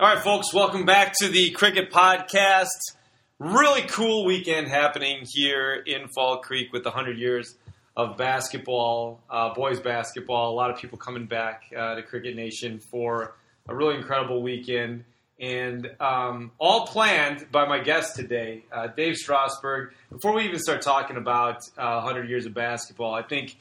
All right, folks, welcome back to the Cricket Podcast. Really cool weekend happening here in Fall Creek with 100 years of basketball, uh, boys basketball. A lot of people coming back uh, to Cricket Nation for a really incredible weekend. And um, all planned by my guest today, uh, Dave Strasburg. Before we even start talking about 100 uh, years of basketball, I think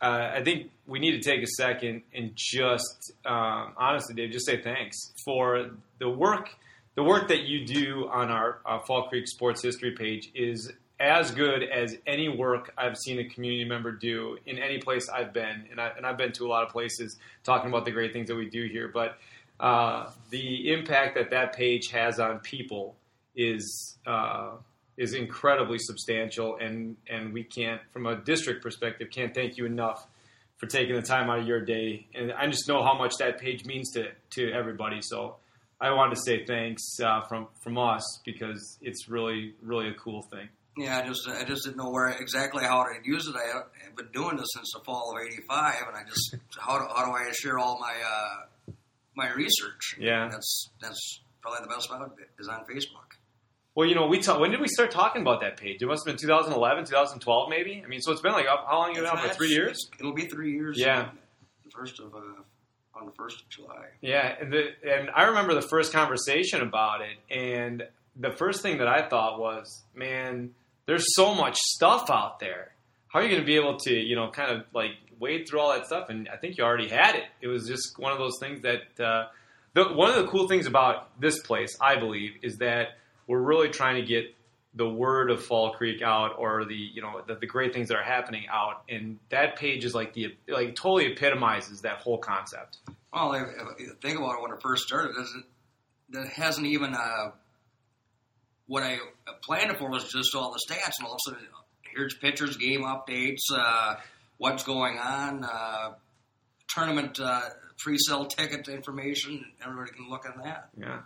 uh, I think we need to take a second and just um, honestly, Dave, just say thanks for the work. The work that you do on our uh, Fall Creek Sports History page is as good as any work I've seen a community member do in any place I've been, and, I, have been to a lot of places talking about the great things that we do here. But uh, the impact that that page has on people is uh, is incredibly substantial, and and we can't, from a district perspective, can't thank you enough for taking the time out of your day. And I just know how much that page means to to everybody. So I wanted to say thanks uh, from from us because it's really really a cool thing. Yeah, I just I just didn't know where exactly how to use it. I have been doing this since the fall of '85, and I just how do, how do I share all my uh, my research? Yeah, that's that's probably the best about is on Facebook. Well, you know, we talk, when did we start talking about that page? It must have been 2011, 2012, maybe. I mean, so it's been like how long? You been out for three years? It'll be three years. Yeah, the first of uh, on the first of July. Yeah, and the, and I remember the first conversation about it, and the first thing that I thought was, man, there's so much stuff out there. How are you going to be able to, you know, kind of like wade through all that stuff? And I think you already had it. It was just one of those things that. Uh, the, one of the cool things about this place, I believe, is that we're really trying to get the word of Fall Creek out or the you know the, the, great things that are happening out, and that page is like the like totally epitomizes that whole concept. Well, if, if think about it when it first started, it that hasn't even uh, what I planned for was just all the stats, and all of a sudden here's pictures, game updates, uh, what's going on, uh, tournament uh, pre-sale ticket information. Everybody can look on that. Yeah.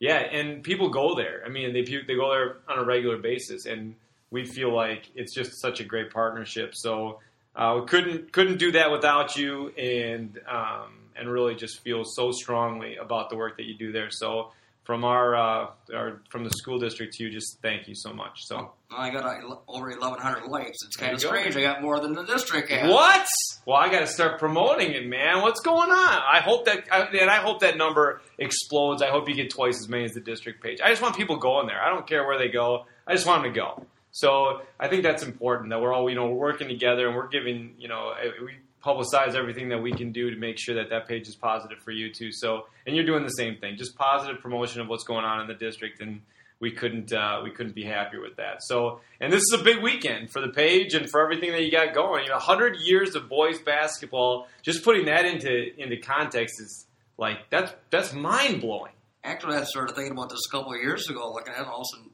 Yeah, and people go there. I mean, they they go there on a regular basis, and we feel like it's just such a great partnership. So uh, we couldn't couldn't do that without you, and um, and really just feel so strongly about the work that you do there. So from our, uh, our from the school district to you, just thank you so much. So I got uh, over 1,100 likes. It's kind of strange. I got more than the district has. What? Well, I got to start promoting it, man. What's going on? I hope that and I hope that number explodes. I hope you get twice as many as the district page. I just want people going there. I don't care where they go. I just want them to go. So I think that's important that we're all you know we're working together and we're giving you know we publicize everything that we can do to make sure that that page is positive for you too. So, and you're doing the same thing, just positive promotion of what's going on in the district, and we couldn't uh, we couldn't be happier with that. So, and this is a big weekend for the page and for everything that you got going. You know, 100 years of boys basketball. Just putting that into into context is like that's that's mind blowing. Actually, I started thinking about this a couple of years ago, looking at it, all of a sudden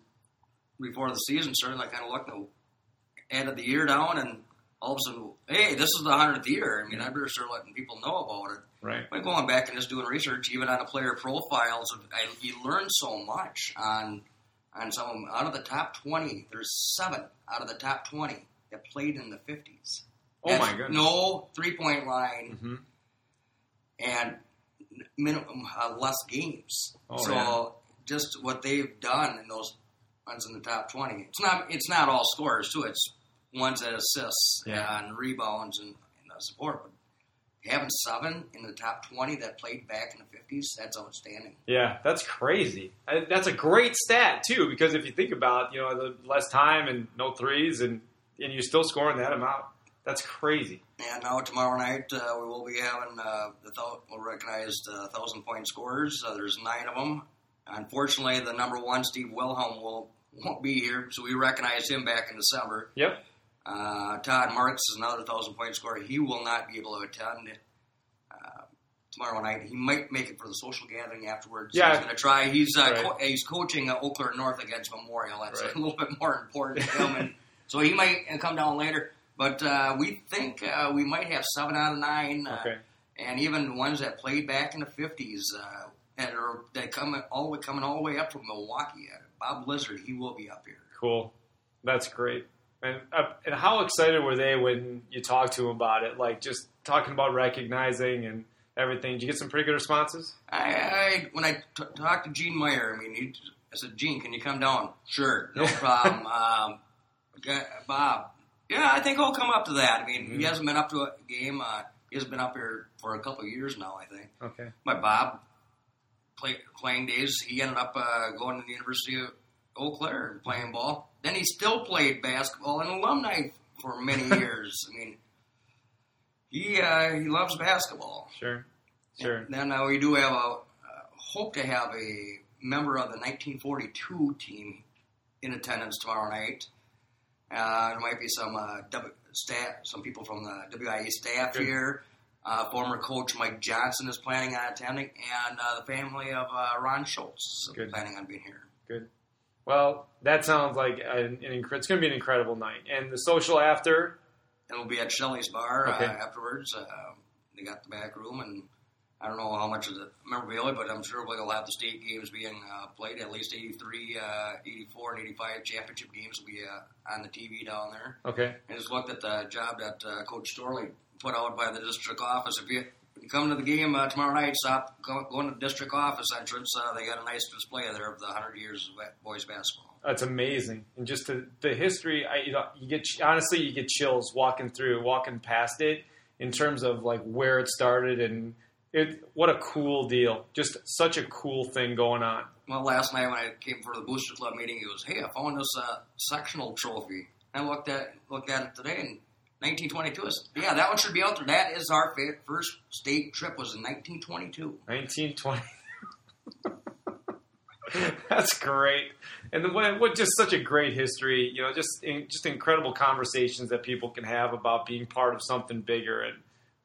before the season started, I kind of looked and added the year down and all of a sudden, hey, this is the hundredth year. I mean, I better start letting people know about it. Right. By going back and just doing research, even on the player profiles, I, you learn so much on on some of them. Out of the top twenty, there's seven out of the top twenty that played in the fifties. Oh my goodness! No three point line, mm-hmm. and minimum uh, less games. Oh, so yeah. just what they've done in those ones in the top twenty. It's not. It's not all scores too. It's ones that assists yeah. and rebounds and, and support. But having seven in the top 20 that played back in the 50s, that's outstanding. Yeah, that's crazy. That's a great stat, too, because if you think about, you know, the less time and no threes and, and you're still scoring that amount, that's crazy. And now tomorrow night uh, we will be having uh, the th- we'll recognize the thousand point scorers. Uh, there's nine of them. Unfortunately, the number one Steve Wilhelm will won't be here, so we recognize him back in December. Yep. Uh, Todd Marks is another thousand point scorer. He will not be able to attend uh, tomorrow night. He might make it for the social gathering afterwards. Yeah, he's going to try. He's uh, right. co- he's coaching uh, Claire North against Memorial. That's right. a little bit more important to him, and so he might come down later. But uh, we think uh, we might have seven out of nine, okay. and even the ones that played back in the fifties that are that come all the way coming all the way up from Milwaukee. Bob Blizzard, he will be up here. Cool, that's great. And, uh, and how excited were they when you talked to them about it? Like just talking about recognizing and everything. Did you get some pretty good responses? I, I when I t- talked to Gene Meyer, I mean, he, I said, Gene, can you come down? Sure, no problem. um, okay, Bob, yeah, I think he'll come up to that. I mean, Mhm. he hasn't been up to a game. Uh, he hasn't been up here for a couple of years now, I think. Okay. My Bob play, playing days, he ended up uh, going to the University of Eau Claire playing ball. Then he still played basketball and alumni for many years. I mean, he uh, he loves basketball. Sure. Sure. Then uh, we do have a uh, hope to have a member of the 1942 team in attendance tomorrow night. Uh, there might be some uh, w, staff, some people from the WIA staff Good. here. Uh, former coach Mike Johnson is planning on attending, and uh, the family of uh, Ron Schultz is Good. planning on being here. Well, that sounds like an, an incre- it's going to be an incredible night. And the social after, It'll be at Shelley's Bar Okay. uh, afterwards. Uh, they got the back room, and I don't know how much of the memorabilia, but I'm sure we'll have the state games being uh, played. At least 83, uh, 84, and 85 championship games will be uh, on the TV down there. okay. I just looked at the job that uh, Coach Storley put out by the district office. If you come to the game uh, tomorrow night, stop going go into the district office entrance. Uh, they got a nice display there of the 100 years of boys basketball. That's amazing, and just the, the history. I you know you get honestly you get chills walking through, walking past it in terms of like where it started and it. What a cool deal! Just such a cool thing going on. Well, last night when I came for the Booster Club meeting, he was, "Hey, I found this uh, sectional trophy." I looked at looked at it today in 1922. I said, "Yeah, that one should be out there. That is our first state trip was in 1922." 1920. That's great, and the, what, what just such a great history. You know, just in, just incredible conversations that people can have about being part of something bigger, and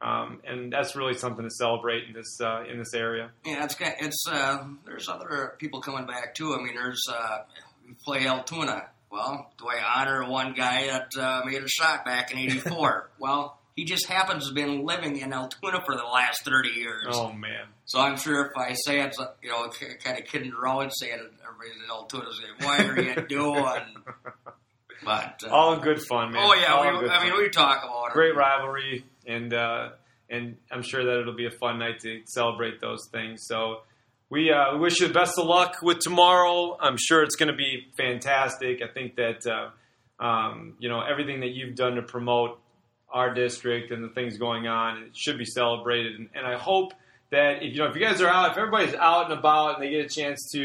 um, and that's really something to celebrate in this uh, in this area. Yeah, it's it's uh, there's other people coming back too. I mean, there's uh, we play Altoona. Well, do I honor one guy that uh, made a shot back in '84? well, he just happens to have been living in Altoona for the last 30 years. Oh man, So I'm sure if I say it, you know, kind of kidding around saying it, everybody in Altoona say, "Why are you doing?" But uh, all good fun, man. oh yeah, All we, I mean, we talk about it. great rivalry, and uh, and I'm sure that it'll be a fun night to celebrate those things. So we uh, wish you the best of luck with tomorrow. I'm sure it's going to be fantastic. I think that uh, um, you know everything that you've done to promote our district and the things going on it should be celebrated, and, and I hope that if you know if you guys are out, if everybody's out and about and they get a chance to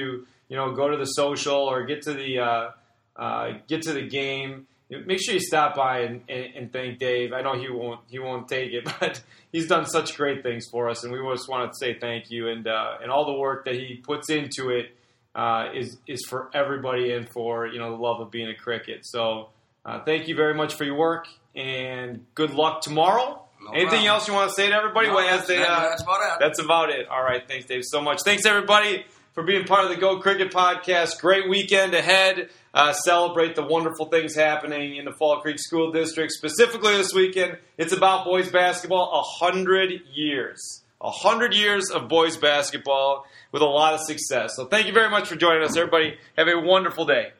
you know go to the social or get to the uh, uh, get to the game. Make sure you stop by and, and, and thank Dave. I know he won't he won't take it, but he's done such great things for us, and we just wanted to say thank you and uh, and all the work that he puts into it uh, is is for everybody and for you know the love of being a cricket. So uh, thank you very much for your work and good luck tomorrow. No Anything problem. else you want to say to everybody? No, Well, that's, they, uh, that's about it. that's about it. All right. Thanks, Dave, so much. Thanks, everybody, for being part of the Go Cricket podcast. Great weekend ahead. Uh, celebrate the wonderful things happening in the Fall Creek School District. Specifically this weekend, it's about boys basketball. A hundred years. A hundred years of boys basketball with a lot of success. So thank you very much for joining us, everybody. Have a wonderful day.